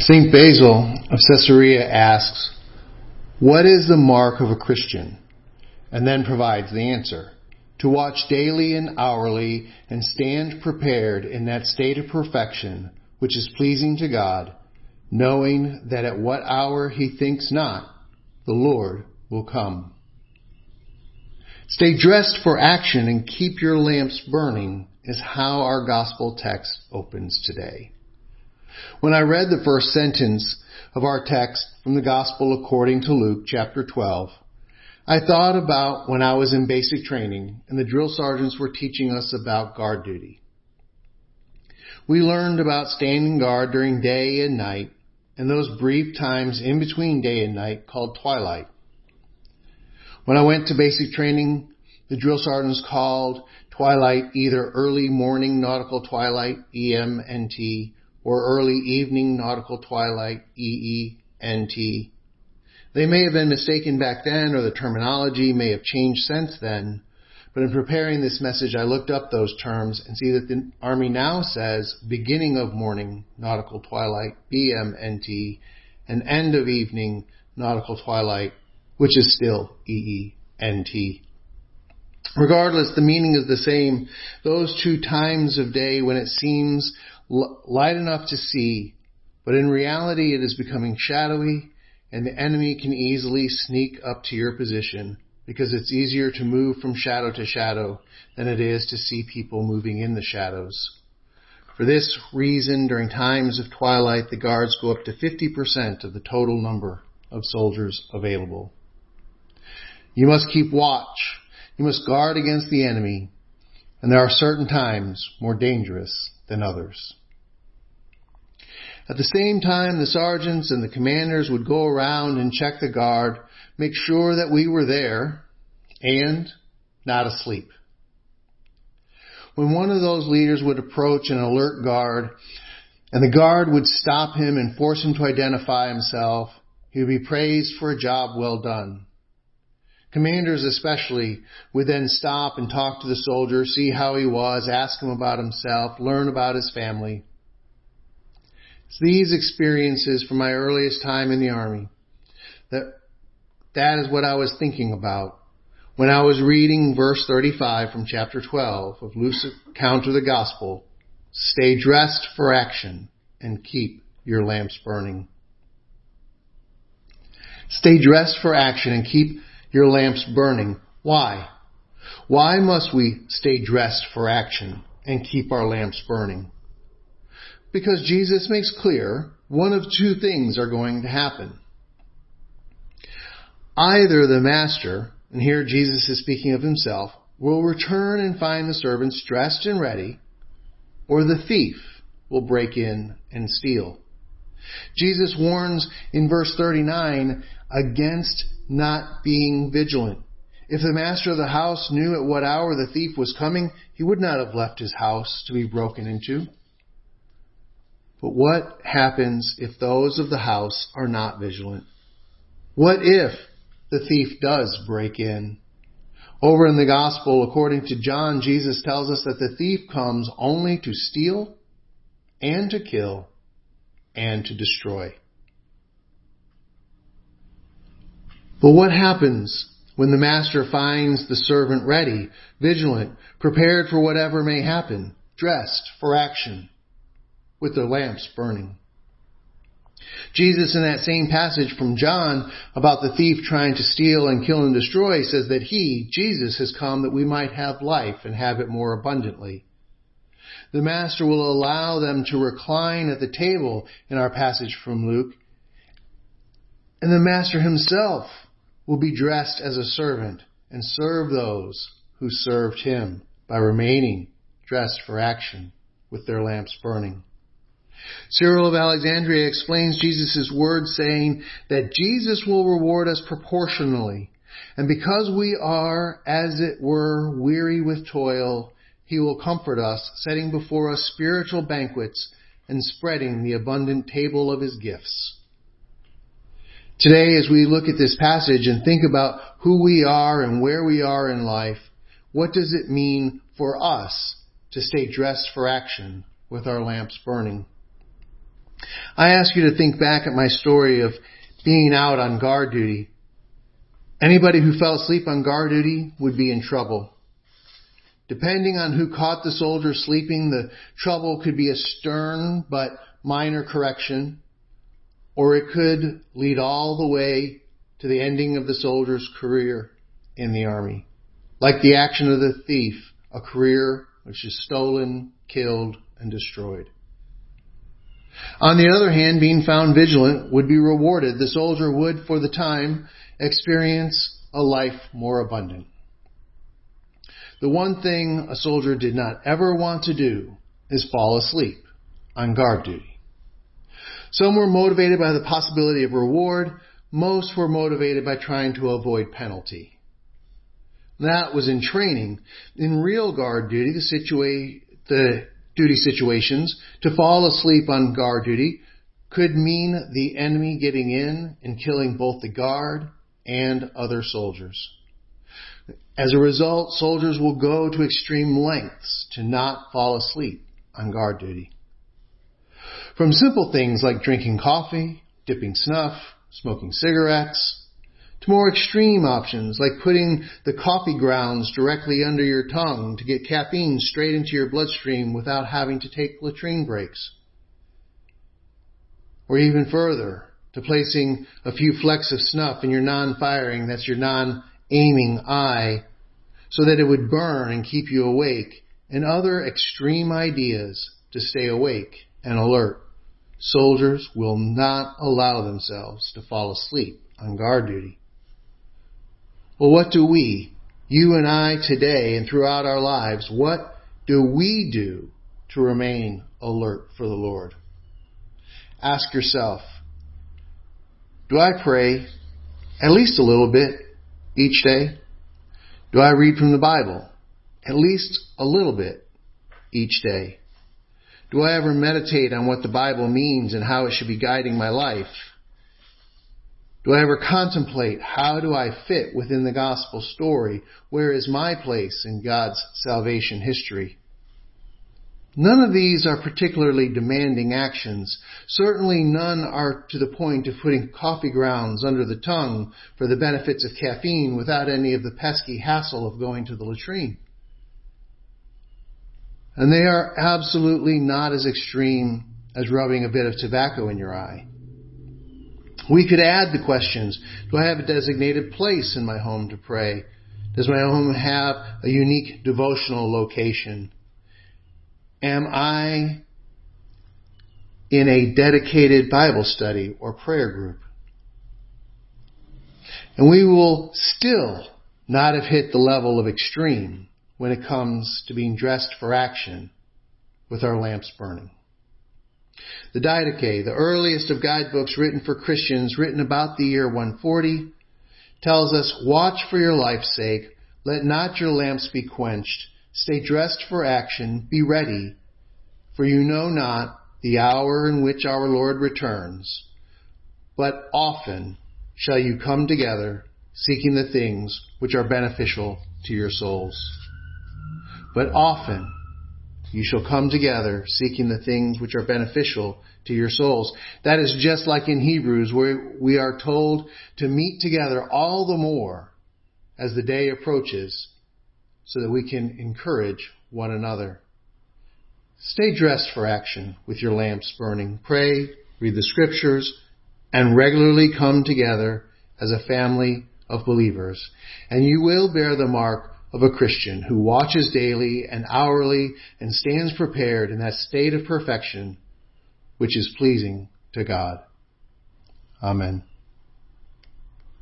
St. Basil of Caesarea asks, What is the mark of a Christian? And then provides the answer. To watch daily and hourly and stand prepared in that state of perfection which is pleasing to God, knowing that at what hour he thinks not, the Lord will come. Stay dressed for action and keep your lamps burning is how our gospel text opens today. When I read the first sentence of our text from the gospel according to Luke chapter 12, I thought about when I was in basic training and the drill sergeants were teaching us about guard duty. We learned about standing guard during day and night and those brief times in between day and night called twilight. When I went to basic training, the drill sergeants called twilight either early morning nautical twilight, EMNT, or early evening nautical twilight, EENT. They may have been mistaken back then or the terminology may have changed since then, but in preparing this message, I looked up those terms and see that the Army now says beginning of morning, nautical twilight, BMNT, and end of evening, nautical twilight, which is still EENT. Regardless, the meaning is the same. Those two times of day when it seems light enough to see, but in reality it is becoming shadowy and the enemy can easily sneak up to your position because it's easier to move from shadow to shadow than it is to see people moving in the shadows. For this reason, during times of twilight, the guards go up to 50% of the total number of soldiers available. You must keep watch. You must guard against the enemy. And there are certain times more dangerous than others. At the same time, the sergeants and the commanders would go around and check the guard make sure that we were there and not asleep. When one of those leaders would approach an alert guard and the guard would stop him and force him to identify himself, he would be praised for a job well done. Commanders especially would then stop and talk to the soldier, see how he was, ask him about himself, learn about his family. It's these experiences from my earliest time in the army that that is what I was thinking about when I was reading verse 35 from chapter 12 of Luke's account of the gospel. Stay dressed for action and keep your lamps burning. Stay dressed for action and keep your lamps burning. Why? Why must we stay dressed for action and keep our lamps burning? Because Jesus makes clear one of two things are going to happen. Either the master, and here Jesus is speaking of himself, will return and find the servants dressed and ready, or the thief will break in and steal. Jesus warns in verse 39 against not being vigilant. If the master of the house knew at what hour the thief was coming, he would not have left his house to be broken into. But what happens if those of the house are not vigilant? What if the thief does break in. Over in the gospel, according to John, Jesus tells us that the thief comes only to steal and to kill and to destroy. But what happens when the master finds the servant ready, vigilant, prepared for whatever may happen, dressed for action, with their lamps burning? Jesus in that same passage from John about the thief trying to steal and kill and destroy says that he, Jesus, has come that we might have life and have it more abundantly. The master will allow them to recline at the table in our passage from Luke. And the master himself will be dressed as a servant and serve those who served him by remaining dressed for action with their lamps burning. Cyril of Alexandria explains Jesus' words saying that Jesus will reward us proportionally. And because we are, as it were, weary with toil, he will comfort us, setting before us spiritual banquets and spreading the abundant table of his gifts. Today, as we look at this passage and think about who we are and where we are in life, what does it mean for us to stay dressed for action with our lamps burning? I ask you to think back at my story of being out on guard duty. Anybody who fell asleep on guard duty would be in trouble. Depending on who caught the soldier sleeping, the trouble could be a stern but minor correction, or it could lead all the way to the ending of the soldier's career in the army. Like the action of the thief, a career which is stolen, killed, and destroyed. On the other hand, being found vigilant would be rewarded. The soldier would, for the time, experience a life more abundant. The one thing a soldier did not ever want to do is fall asleep on guard duty. Some were motivated by the possibility of reward. Most were motivated by trying to avoid penalty. That was in training. In real guard duty, the, situa- the duty situations, to fall asleep on guard duty could mean the enemy getting in and killing both the guard and other soldiers. As a result, soldiers will go to extreme lengths to not fall asleep on guard duty. From simple things like drinking coffee, dipping snuff, smoking cigarettes, more extreme options like putting the coffee grounds directly under your tongue to get caffeine straight into your bloodstream without having to take latrine breaks. Or even further, to placing a few flecks of snuff in your non-firing, that's your non-aiming eye, so that it would burn and keep you awake, and other extreme ideas to stay awake and alert. Soldiers will not allow themselves to fall asleep on guard duty. Well, what do we, you and I today and throughout our lives, what do we do to remain alert for the Lord? Ask yourself, do I pray at least a little bit each day? Do I read from the Bible at least a little bit each day? Do I ever meditate on what the Bible means and how it should be guiding my life? Do I ever contemplate how do I fit within the gospel story? Where is my place in God's salvation history? None of these are particularly demanding actions. Certainly none are to the point of putting coffee grounds under the tongue for the benefits of caffeine without any of the pesky hassle of going to the latrine. And they are absolutely not as extreme as rubbing a bit of tobacco in your eye. We could add the questions. Do I have a designated place in my home to pray? Does my home have a unique devotional location? Am I in a dedicated Bible study or prayer group? And we will still not have hit the level of extreme when it comes to being dressed for action with our lamps burning. The Didache, the earliest of guidebooks written for Christians, written about the year 140, tells us, Watch for your life's sake, let not your lamps be quenched, stay dressed for action, be ready, for you know not the hour in which our Lord returns. But often shall you come together, seeking the things which are beneficial to your souls. But often you shall come together seeking the things which are beneficial to your souls. That is just like in Hebrews where we are told to meet together all the more as the day approaches so that we can encourage one another. Stay dressed for action with your lamps burning. Pray, read the scriptures, and regularly come together as a family of believers. And you will bear the mark of a Christian who watches daily and hourly and stands prepared in that state of perfection which is pleasing to God. Amen.